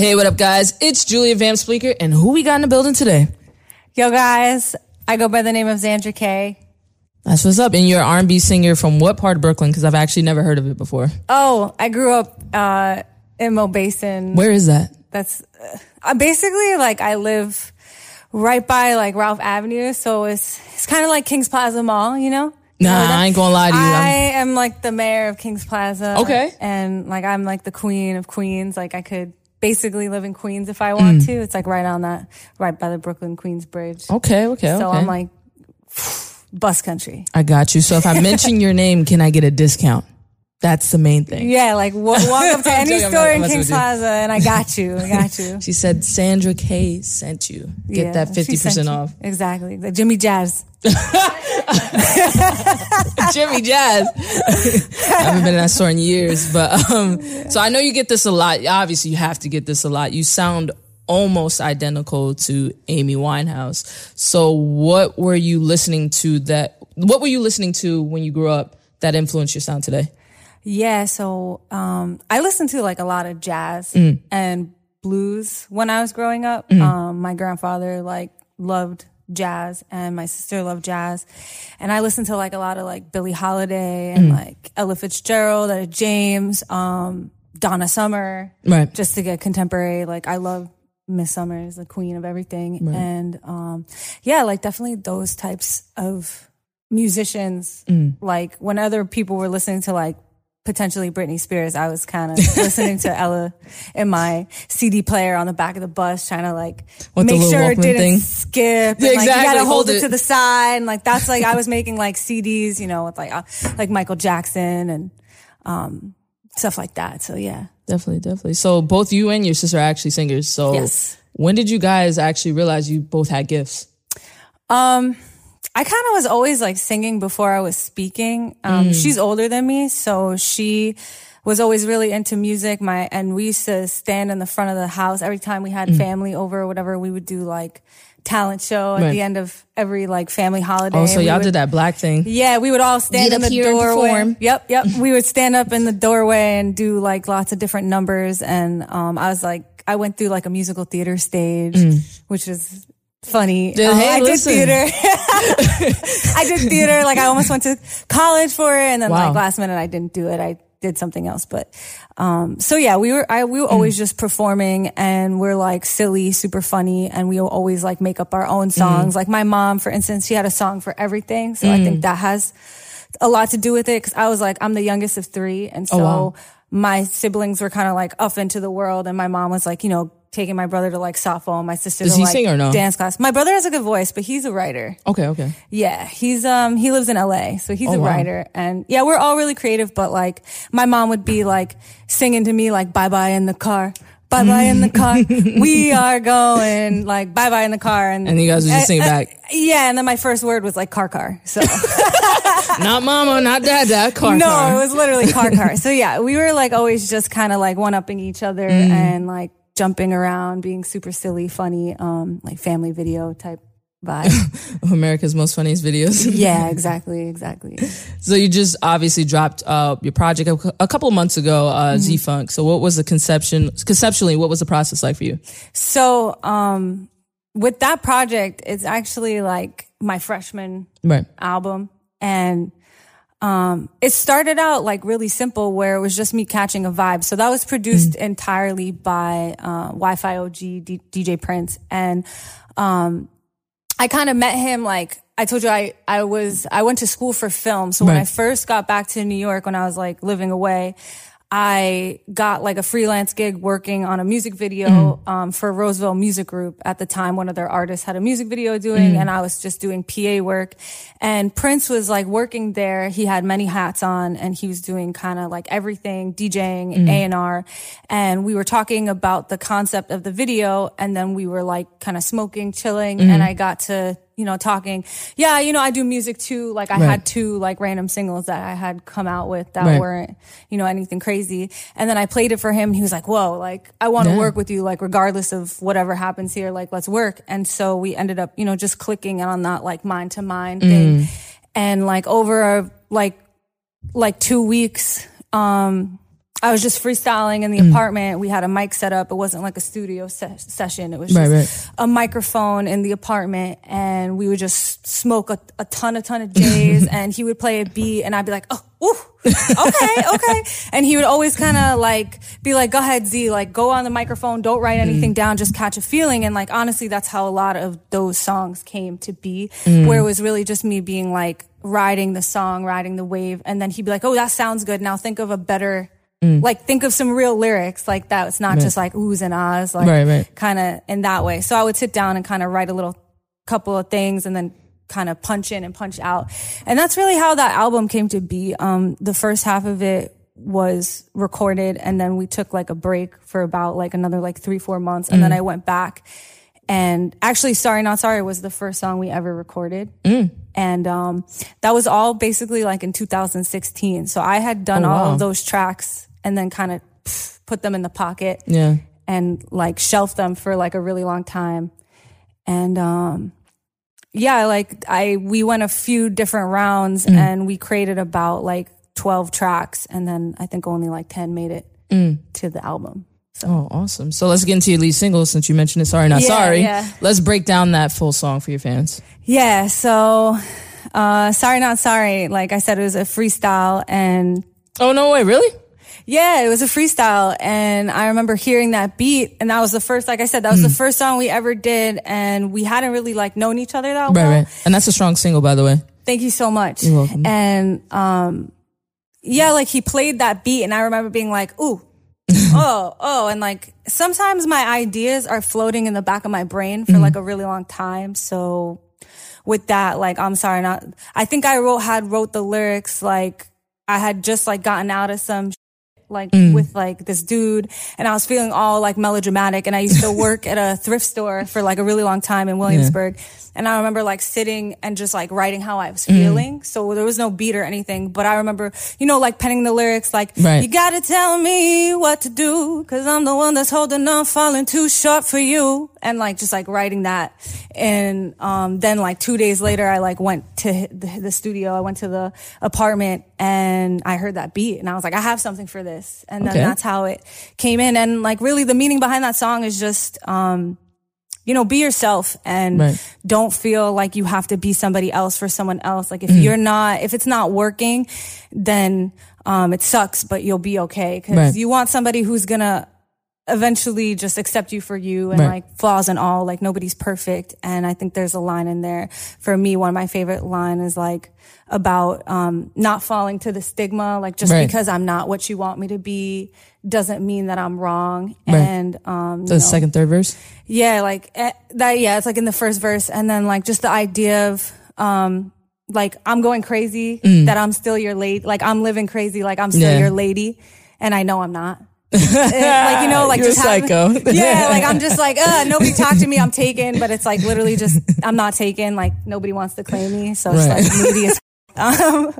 Hey, what up, guys? It's Julia Van Spleaker, and who we got in the building today? Yo, guys, I go by the name of Xandra K. That's what's up. And you're an R&B singer from what part of Brooklyn? Because I've actually never heard of it before. Oh, I grew up uh, in Mill Basin. Where is that? That's uh, basically like I live right by like Ralph Avenue, so it's it's kind of like Kings Plaza Mall, you know. Nah, I ain't gonna lie to you. I am like the mayor of Kings Plaza. Okay. And like I'm like the queen of Queens. Like I could basically live in Queens if I want Mm. to. It's like right on that, right by the Brooklyn Queens Bridge. okay, okay, So okay. I'm like bus country. I got you. So if I mention your name, can I get a discount? That's the main thing. Yeah, like wa- walk up to any joking, store in Kings you. Plaza and I got you. I got you. She said Xandra K sent you. Get Yeah, that 50% you. off. Exactly. The Jimmy Jazz. Jimmy Jazz. I haven't been in that store in years, but um, so I know you get this a lot. Obviously, you have to get this a lot. You sound almost identical to Amy Winehouse. So, what were you listening to that? What were you listening to when you grew up that influenced your sound today? Yeah, so um, I listened to like a lot of jazz Mm. and blues when I was growing up. Mm-hmm. Um, my grandfather like loved jazz and my sister loved jazz. And I listened to like a lot of like Billie Holiday Mm. and like Ella Fitzgerald, Etta James, um, Donna Summer. Right. just to get contemporary. Like I love Miss Summers, the queen of everything. And um yeah, like definitely those types of musicians. Mm. Like when other people were listening to like potentially Britney Spears, I was kind of listening to Ella in my CD player on the back of the bus, trying to like With make sure it didn't thing? skip. And, Yeah, like, you exactly. gotta hold, Hold it. it. to the side. And like that's like I was making like CDs, you know, with like uh, like Michael Jackson and um stuff like that. So yeah. Definitely, definitely. So, both you and your sister are actually singers. So, Yes. when did you guys actually realize you both had gifts? Um, I kind of was always like singing before I was speaking. Um, she's older than me, so she was always really into music. My and we used to stand in the front of the house every time we had family over or whatever. We would do like talent show at Right. the end of every like family holiday. Oh, so y'all would- did that black thing. Yeah, we would all stand Get in the doorway. Yep, yep. we would stand up in the doorway and do like lots of different numbers. And um, I was like, I went through like a musical theater stage, which is funny. Yeah, Um, Mm. hey, I did theater. I did theater. Like I almost went to college for it, and then Wow. like last minute I didn't do it. I did something else, but um, so yeah, we were I we were always Mm. just performing, and we're like silly, super funny, and we always like make up our own Mm. songs. Like my mom, for instance, she had a song for everything, so I Mm. think that has a lot to do with it because I was like I'm the youngest of three, and so Oh, wow. my siblings were kind of like up into the world, and my mom was like, you know. Taking my brother to like softball, and my sister Does to he like sing or no? dance class. My brother has a good voice, but he's a writer. Okay, okay. Yeah, he's um he lives in LA, so he's Oh, a wow. writer, and yeah, we're all really creative. But like, my mom would be like singing to me like "Bye bye in the car." Bye bye in the car. we are going like bye bye in the car, and And you guys would just sing uh, back. Yeah, and then my first word was like car car. So Not mama, not dad, dad, car. no, car. it was literally car car. So yeah, we were like always just kind of like one upping each other Mm. and like jumping around, being super silly, funny, um, like family video type vibe. America's most funniest videos. yeah, exactly, exactly. so you just obviously dropped uh, your project a, a couple months ago, uh, Mm-hmm. Z Funk. So what was the conception? Conceptually, what was the process like for you? So, um, with that project, it's actually like my freshman Right. album. And, um, it started out like really simple where it was just me catching a vibe. So that was produced entirely by, uh, Wi-Fi OG D- DJ Prince. And, um, I kind of met him like, I told you I, I was, I went to school for film. So when I first got back to New York when I was like living away, I got like a freelance gig working on a music video mm-hmm. um, for Roseville Music Group. At the time, one of their artists had a music video doing, mm-hmm. and I was just doing PA work. And Prince was like working there. He had many hats on, and he was doing kind of like everything, DJing, mm-hmm. A and R. And we were talking about the concept of the video, and then we were like kind of smoking, chilling, and I got to you know, talking, yeah, you know, I do music too. Like I Right. had two like random singles that I had come out with that Right. weren't, you know, anything crazy. And then I played it for him. He was like, whoa, like I want to Yeah. work with you, like regardless of whatever happens here, like let's work. And so we ended up, you know, just clicking on that like mind to mind thing. And like over like, like two weeks, um, I was just freestyling in the mm. apartment. We had a mic set up. It wasn't like a studio se- session. It was just Right, right. a microphone in the apartment, and we would just smoke a, a ton, a ton of J's, and he would play a beat, and I'd be like, oh, ooh, okay, okay, and he would always kind of like be like, go ahead, Z, like go on the microphone, don't write anything mm. down, just catch a feeling, and like honestly, that's how a lot of those songs came to be, mm. where it was really just me being like riding the song, riding the wave, and then he'd be like, oh, that sounds good. Now think of a better. Like think of some real lyrics like that. It's not just like oohs and ahs, like Right, right. kind of in that way. So I would sit down and kind of write a little couple of things and then kind of punch in and punch out. And that's really how that album came to be. Um, the first half of it was recorded and then we took like a break for about like another like three, four months. And then I went back and actually Sorry Not Sorry was the first song we ever recorded. And, um, that was all basically like in 2016. So I had done Oh, all wow. of those tracks and then kind of put them in the pocket Yeah. and like shelf them for like a really long time. And um yeah, like I we went a few different rounds and we created about like 12 tracks and then I think only like 10 made it to the album. So Oh, awesome. So let's get into your lead single since you mentioned it. Sorry, not Yeah, sorry. yeah. Let's break down that full song for your fans. yeah, so uh sorry not sorry. Like I said it was a freestyle and Oh, no way. Really? Yeah, it was a freestyle. And I remember hearing that beat. And that was the first, like I said, that was the first song we ever did. And we hadn't really like known each other that Right, well. right. And that's a strong single, by the way. Thank you so much. You're welcome. And, um, yeah, like he played that beat and I remember being like, ooh, oh, oh. And like sometimes my ideas are floating in the back of my brain for like a really long time. So with that, like, I'm sorry, not, I think I wrote, had wrote the lyrics like I had just like gotten out of some like mm. with like this dude and I was feeling all like melodramatic and I used to work at a thrift store for like a really long time in Williamsburg and I remember like sitting and just like writing how I was mm. feeling so there was no beat or anything but I remember you know like penning the lyrics like Right. you gotta tell me what to do cause I'm the one that's holding on falling too short for you and like just like writing that and um then like two days later I like went to the, the studio I went to the apartment and I heard that beat and I was like I have something for this and then Okay. that's how it came in and like really the meaning behind that song is just um you know, be yourself and Right. don't feel like you have to be somebody else for someone else. Like if Mm. you're not, if it's not working, then um, it sucks, but you'll be okay because Right. you want somebody who's gonna eventually just accept you for you and Right. like flaws and all. Like nobody's perfect, and I think there's a line in there for me. One of my favorite line is like about um, not falling to the stigma. Like just Right. because I'm not what you want me to be doesn't mean that I'm wrong. Right. And um, you The second, third verse. yeah, like eh, that. Yeah, it's like in the first verse, and then like just the idea of um, like I'm going crazy, that I'm still your lady, like I'm living crazy, like I'm still Mm. Yeah. your lady, and I know I'm not. Eh, like you know, like You're a just having- psycho. yeah, like I'm just like, uh, nobody talk to me, I'm taken, but it's like literally just I'm not taken. Like nobody wants to claim me, so it's Right. like moody as. Um,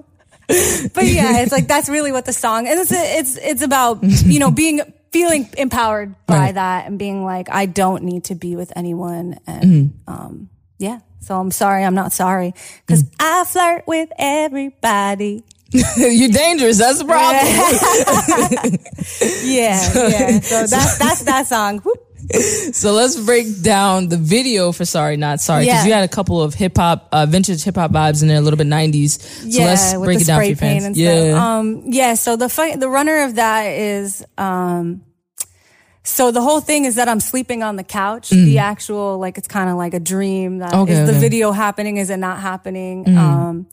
but yeah, it's like that's really what the song and it's it's it's about you know being feeling empowered by Right. that and being like I don't need to be with anyone and Mm-hmm. um yeah. So I'm sorry, I'm not sorry because Mm. I flirt with everybody. You're dangerous. That's the problem. Yeah, yeah. So that's that's that song. Whoop. So let's break down the video for Sorry Not Sorry because Yeah. you had a couple of hip hop, uh, vintage hip hop vibes in there, a little bit 90s. So yeah, let's break the it down for your fans. yeah. Um, yeah. So the the runner of that is um. So the whole thing is that I'm sleeping on the couch. The actual like it's kind of like a dream. That is Mm. Okay, the okay. Mm. video happening? Is it not happening? Um,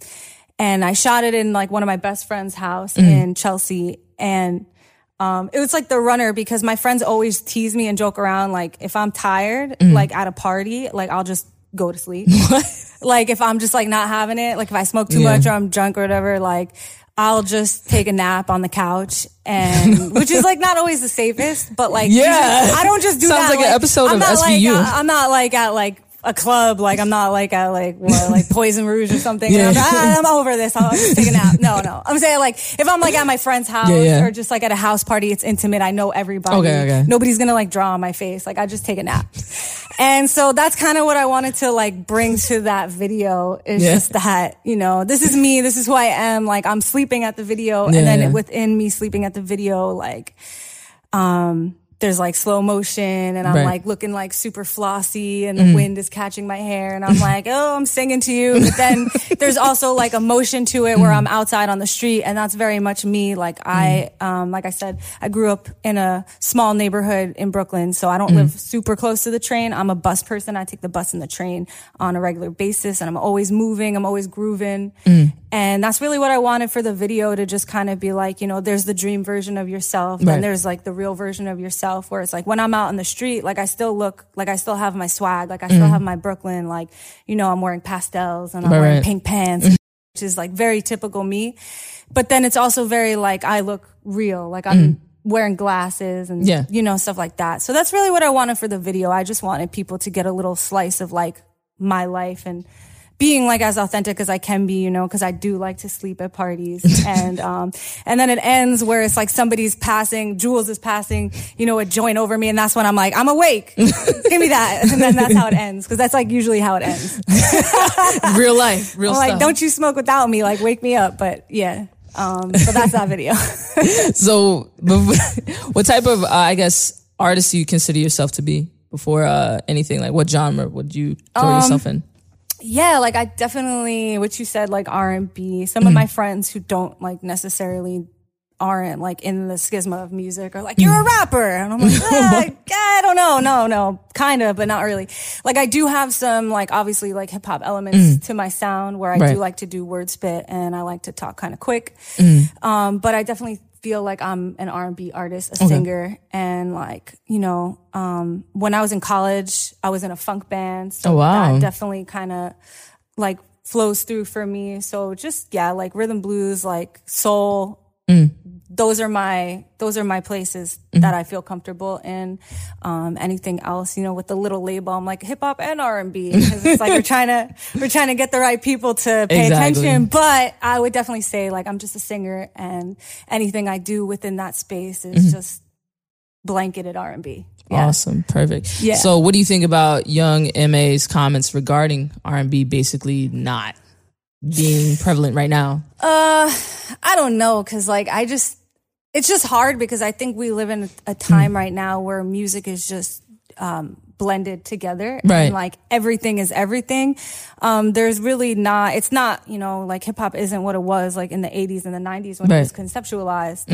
and I shot it in like one of my best friend's house Mm. in Chelsea, and um, it was like the runner because my friends always tease me and joke around. Like if I'm tired, Mm. like at a party, like I'll just go to sleep. like if I'm just like not having it, like if I smoke too Yeah. much or I'm drunk or whatever, like I'll just take a nap on the couch and which is like not always the safest, but like Yeah. I don't just do Sounds that. like an episode I'm of SVU. Like, uh, I'm not like at like a club, like I'm not like at like what, like Poisson Rouge or something. Yeah. I'm, ah, I'm over this. I'll just take a nap. No, no. I'm saying like if I'm like at my friend's house Yeah, yeah. or just like at a house party, it's intimate. I know everybody. Okay, okay. Nobody's gonna like draw on my face. Like I just take a nap. and so that's kind of what I wanted to like bring to that video is just that, you know, this is me, this is who I am. Like I'm sleeping at the video and then within me sleeping at the video, like, um, there's like slow motion and I'm Right. Mm. like looking like super flossy and the wind is catching my hair and I'm like, oh, I'm singing to you. But then there's also like a motion to it where Mm. I'm outside on the street and that's very much me. Like I, um, like I said, I grew up in a small neighborhood in Brooklyn, so I don't Mm. live super close to the train. I'm a bus person. I take the bus and the train on a regular basis and I'm always moving. I'm always grooving. Mm. And that's really what I wanted for the video to just kind of be like, you know, there's the dream version of yourself. Right. Then there's like the real version of yourself where it's like when I'm out in the street, like I still look like I still have my swag, like I still have my Brooklyn, like, you know, I'm wearing pastels and I'm Mm. Right, wearing right. pink pants, which is like very typical me. But then it's also very like I look real, like I'm wearing glasses and Mm. Yeah. you know, stuff like that. So that's really what I wanted for the video. I just wanted people to get a little slice of like my life and being like as authentic as I can be, you know, because I do like to sleep at parties. and um and then it ends where it's like somebody's passing, Jules is passing, you know, a joint over me, and that's when I'm like, I'm awake. Give me that. And then that's how it ends. Cause that's like usually how it ends. real life, real I'm stuff. like, don't you smoke without me, like wake me up. But yeah. Um so that's that video. So, what type of, uh, I guess, artist do you consider yourself to be before uh, anything? Like, what genre would you throw Um, yourself in? Yeah, like I definitely what you said, like R and B. Some of my friends who don't like necessarily aren't like in the schisma of music are like, You're a rapper. And I'm like, "Ah, I don't know, no, no, kinda, but not really. Like I do have some like obviously like hip hop elements to my sound where I Right. do like to do word spit and I like to talk kind of quick. Um, but I definitely feel like I'm an R&B artist, a singer, and like you know, um, when I was in college, I was in a funk band, so Oh, wow. that definitely kind of like flows through for me. So just yeah, like rhythm blues, like soul. Those are my those are my places that I feel comfortable in. Um, anything else, you know, with the little label, I'm like hip hop and R and B because it's like we're trying to we're trying to get the right people to pay Exactly. attention. But I would definitely say like I'm just a singer, and anything I do within that space is just blanketed R and B. Yeah. Awesome, perfect. Yeah. So, what do you think about Young M.A's comments regarding R and B basically not being prevalent right now? Uh, I don't know, cause like I just, it's just hard because I think we live in a time right now where music is just um, blended together, Right. And like everything is everything. Um, there's really not. It's not. You know, like hip hop isn't what it was like in the '80s and the '90s when Right. it was conceptualized.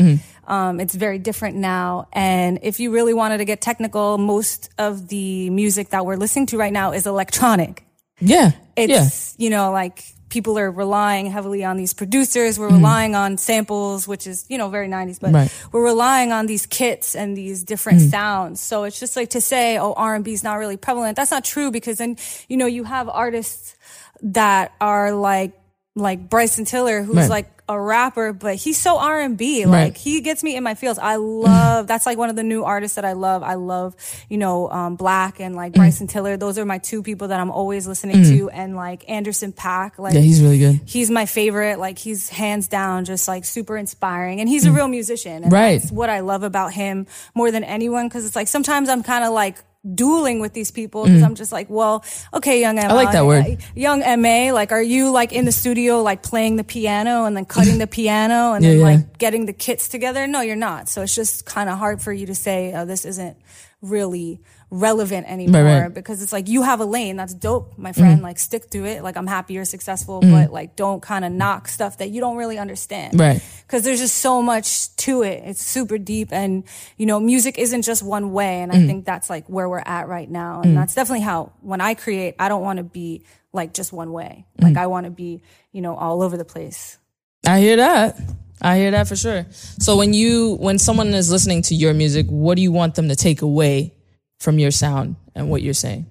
Um, it's very different now. And if you really wanted to get technical, most of the music that we're listening to right now is electronic Yeah, yeah, it's you know like people are relying heavily on these producers. We're mm-hmm. relying on samples which is you know very 90s but Right. we're relying on these kits and these different mm-hmm. sounds. So it's just like to say oh r&b is not really prevalent. That's not true because then you know you have artists that are like like Bryson Tiller, who's Right. like a rapper, but he's so R and B. Right. Like he gets me in my feels. I love that's like one of the new artists that I love. I love you know um, Black and like mm. Bryson Tiller. Those are my two people that I'm always listening mm. to. And like Anderson .Paak, like yeah. He's really good. he's my favorite. Like he's hands down just like super inspiring, and he's a mm. real musician. And Right. That's what I love about him more than anyone. Because it's like sometimes I'm kind of like dueling with these people because I'm just like, well, okay, young M. Mm. like that word. Young M.A, like, are you like in the studio, like playing the piano and then cutting the piano and Yeah, then yeah. like getting the kits together? No, you're not. So it's just kind of hard for you to say, oh, this isn't really relevant anymore right. Mm-hmm. because it's like you have a lane that's dope my friend like stick to it like i'm happy you're successful but like don't kind of knock stuff that you don't really understand Right. because there's just so much to it it's super deep and you know music isn't just one way and Mm. i think that's like where we're at right now and that's definitely how when i create i don't want to be like just one way Mm. like i want to be you know all over the place I hear that. I hear that for sure. So when you when someone is listening to your music, what do you want them to take away from your sound and what you're saying?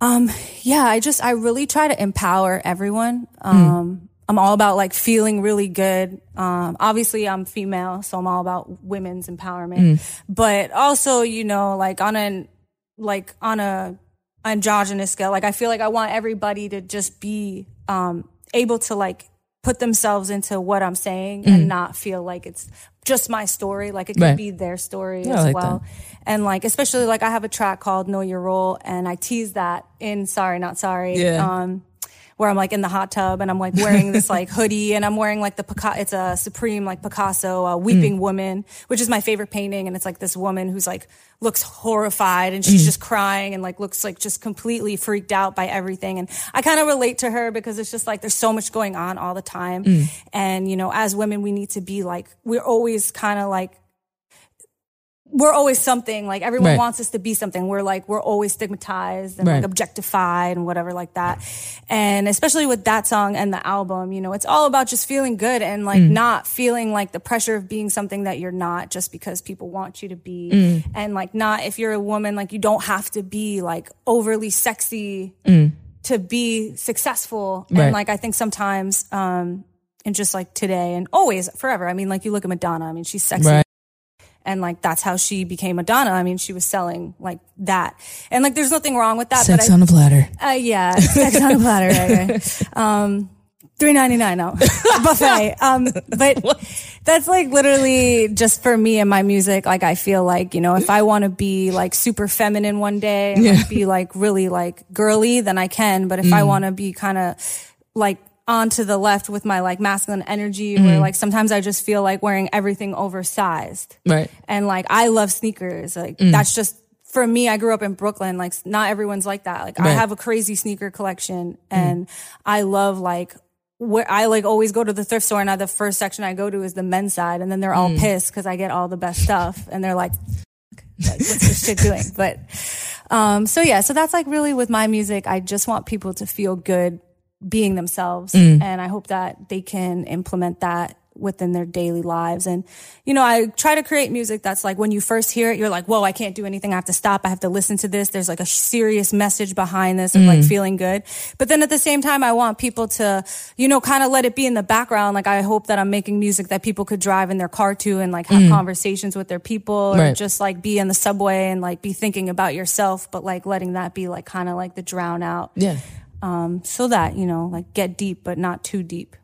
Um, yeah, I just, I really try to empower everyone. Um, I'm all about like feeling really good. Um, obviously I'm female, so I'm all about women's empowerment, but also, you know, like on an, like on a androgynous scale, like I feel like I want everybody to just be, um, able to like put themselves into what I'm saying and not feel like it's just my story. Like it could Right. be their story Yeah, as like well. And like, especially like I have a track called Know Your Role and I tease that in Sorry Not Sorry. Yeah. Um, where I'm like in the hot tub and I'm like wearing this like hoodie and I'm wearing like the Pica- it's a Supreme like Picasso uh, mm. weeping woman, which is my favorite painting. And it's like this woman who's like looks horrified and she's mm. just crying and like looks like just completely freaked out by everything. And I kind of relate to her because it's just like there's so much going on all the time. Mm. And you know, as women, we need to be like we're always kind of like we're always something like everyone Right. wants us to be something. We're like we're always stigmatized and Right. like objectified and whatever like that. And especially with that song and the album you know it's all about just feeling good and like mm-hmm. not feeling like the pressure of being something that you're not just because people want you to be. Mm. And like not if you're a woman like you don't have to be like overly sexy mm. to be successful. Right. and like i think sometimes um and just like today and always forever. I mean like you look at madonna. I mean she's sexy. And like that's how she became Madonna. I mean, she was selling like that, and like there's nothing wrong with that. Sex on a platter. Uh, yeah, sex on a platter, right, right. Um, three ninety nine no buffet. Um, but that's like literally just for me and my music. Like I feel like you know if I want to be like super feminine one day, and like, be like really like girly, then I can. But if Mm. I want to be kind of like on to the left with my like masculine energy, Mm. where like sometimes I just feel like wearing everything oversized Right. and like I love sneakers. Like Mm. that's just for me. I grew up in Brooklyn. Like not everyone's like that. Like I Right. Mm. have a crazy sneaker collection, and I love like where I like always go to the thrift store, and I, the first section I go to is the men's side, and then they're Mm. all pissed because I get all the best stuff, and they're like, like, "What's this shit doing?" But um, so yeah, so that's like really with my music. I just want people to feel good being themselves, Mm. and I hope that they can implement that within their daily lives. And, you know, I try to create music that's like when you first hear it, you're like, whoa, I can't do anything. I have to stop. I have to listen to this. There's like a serious message behind this of like feeling good. But then at the same time, I want people to, you know, kind of let it be in the background. Like I hope that I'm making music that people could drive in their car to and like have conversations with their people or Right. just like be in the subway and like be thinking about yourself, but like letting that be like kind of like the drown out. Yeah. Um, so that, you know, like get deep, but not too deep.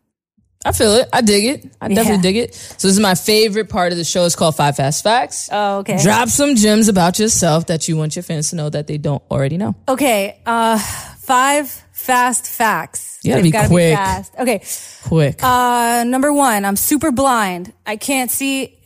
I feel it. I dig it. I definitely Yeah. dig it. So this is my favorite part of the show. It's called Five Fast Facts. Oh, okay. Drop some gems about yourself that you want your fans to know that they don't already know. Okay, uh, five fast facts. You gotta They've be quick. fast. Okay, Quick. uh, number one, I'm super blind. I can't see.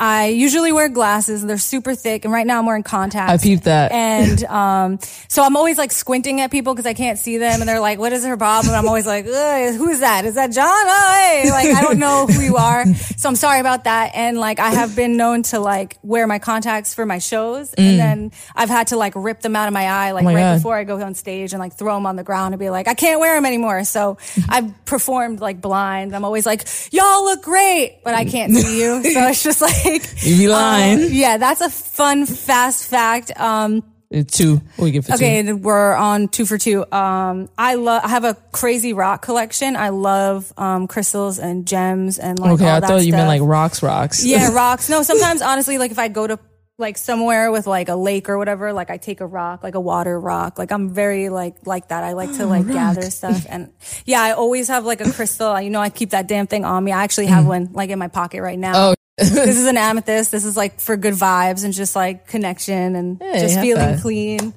I usually wear glasses. They're super thick, and right now I'm wearing contacts. I peeped that. And um, so I'm always like squinting at people because I can't see them, and they're like, "What is her problem?" And I'm always like, "Who is that? Is that John? Oh, hey!" Like I don't know who you are, so I'm sorry about that. And like I have been known to like wear my contacts for my shows, and then I've had to like rip them out of my eye like Mm. Oh my right God. before I go on stage and like throw them on the ground and be like, "I can't wear them anymore." So I've performed like blind. I'm always like, "Y'all look great," but I can't see you, so it's just like You be lying. um, yeah, that's a fun, fast fact. Um, Uh, two. You get okay, two? and we're on two for two. Um, I love. I have a crazy rock collection. I love um, crystals and gems and like Okay, I thought you meant like rocks, rocks. yeah, rocks. No, sometimes honestly, like if I go to like somewhere with like a lake or whatever, like I take a rock, like a water rock. Like I'm very like like that. I like to like gather stuff and yeah, I always have like a crystal. You know, I keep that damn thing on me. I actually have one like in my pocket right now. Oh. This is an amethyst. This is like for good vibes and just like connection and just feeling five. clean.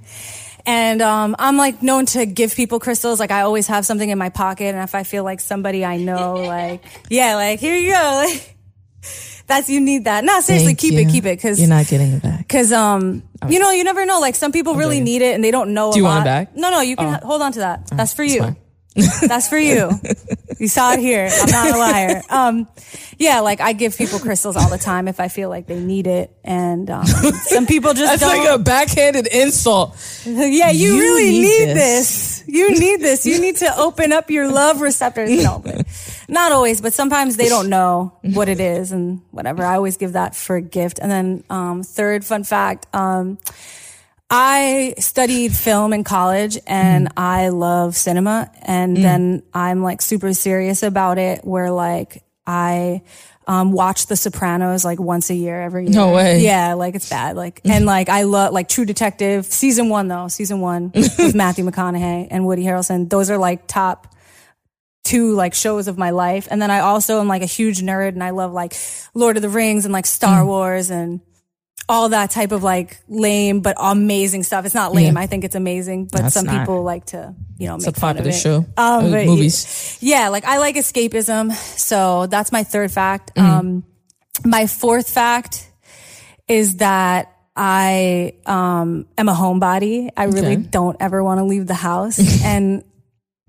And um, I'm like known to give people crystals. Like I always have something in my pocket, and if I feel like somebody I know, like yeah, like here you go, like that's you need that. No, seriously, Thank keep you. it, keep it, because You're not getting it back. because um you know you never know. Like some people really joking. need it and they don't know. Do you want it back? Oh. No, no, you can hold on to that. That's for you. That's for you. You saw it here. I'm not a liar. Um, yeah, like I give people crystals all the time if I feel like they need it, and um, some people just That's don't. like a backhanded insult. yeah, you, You really need need, this. this. You need this. You need to open up your love receptors. No, but not always, but sometimes they don't know what it is and whatever. I always give that for a gift. And then um, third fun fact. I studied film in college and I love cinema. And then I'm like super serious about it where like I um, watch The Sopranos like once a year every year. No way. Yeah, like it's bad. Like, and like I love like True Detective season one though, season one with Matthew McConaughey and Woody Harrelson. Those are like top two like shows of my life. And then I also am like a huge nerd and I love like Lord of the Rings and like Star mm. Wars and all that type of like lame but amazing stuff. It's not lame. Yeah. I think it's amazing, but That's some not. people like to, you know, make it's a fun of it. show. Um, but movies. Yeah, like I like escapism. So that's my third fact. Mm-hmm. Um, my fourth fact is that I um, am a homebody. I really okay. don't ever want to leave the house. and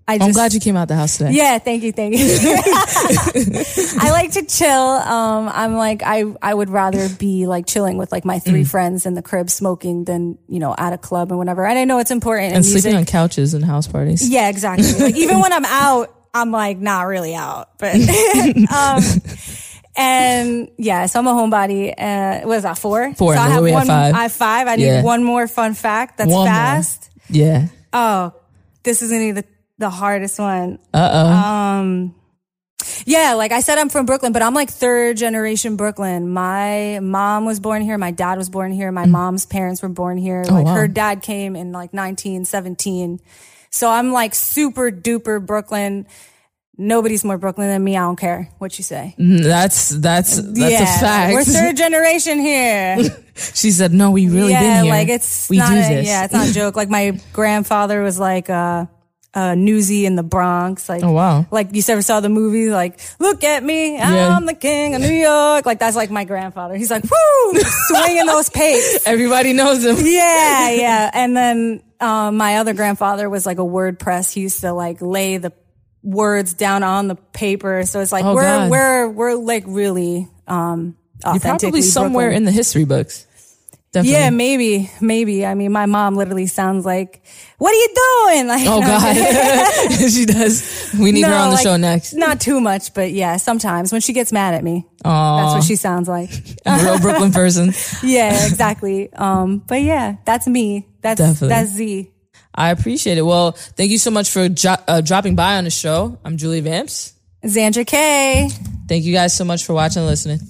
I I'm glad you came out the house today. Yeah, thank you, thank you. I like to chill. Um, I'm like I I would rather be like chilling with like my three mm. friends in the crib smoking than you know at a club and whatever. And I know it's important. And sleeping on couches and house parties. Yeah, exactly. Like even when I'm out, I'm like not really out, but. um, and yeah, so I'm a homebody. Uh, what is that? Four. Four. So I have one. Have five. I have five. I need yeah. one more fun fact. That's one fast. More. Yeah. Oh, this is gonna be the hardest one. Uh oh. Um. Yeah, like I said, I'm from Brooklyn, but I'm like third generation Brooklyn. My mom was born here. My dad was born here. My mm. mom's parents were born here. Oh, like wow. her dad came in like 1917. So I'm like super duper Brooklyn. Nobody's more Brooklyn than me. I don't care what you say. Mm, that's that's that's yeah, a fact. We're third generation here. she said, "No, we really yeah, been here. like it's we do a, this. Yeah, it's not a joke. Like my grandfather was like, uh, uh, Newsy in the Bronx. Like, oh wow! Like you ever saw the movie? Like, look at me. I'm the king of New York. Like that's like my grandfather. He's like, whoo, swinging those papes. Everybody knows him. Yeah, yeah. And then um, my other grandfather was like a WordPress. He used to like lay the words down on the paper. So it's like oh, we're God. we're we're like really um, You're probably somewhere Brooklyn. in the history books. Definitely. Yeah, maybe, maybe. I mean, my mom literally sounds like, "What are you doing?" Like, oh God, she does. We need no, her on the like, show next. Not too much, but yeah, sometimes when she gets mad at me, Aww. that's what she sounds like. A real Brooklyn person. yeah, exactly. Um, but yeah, that's me. That's Definitely. that's Z. I appreciate it. Well, thank you so much for jo- uh, dropping by on the show. I'm Julie Vamps. Xandra K. Thank you guys so much for watching and listening.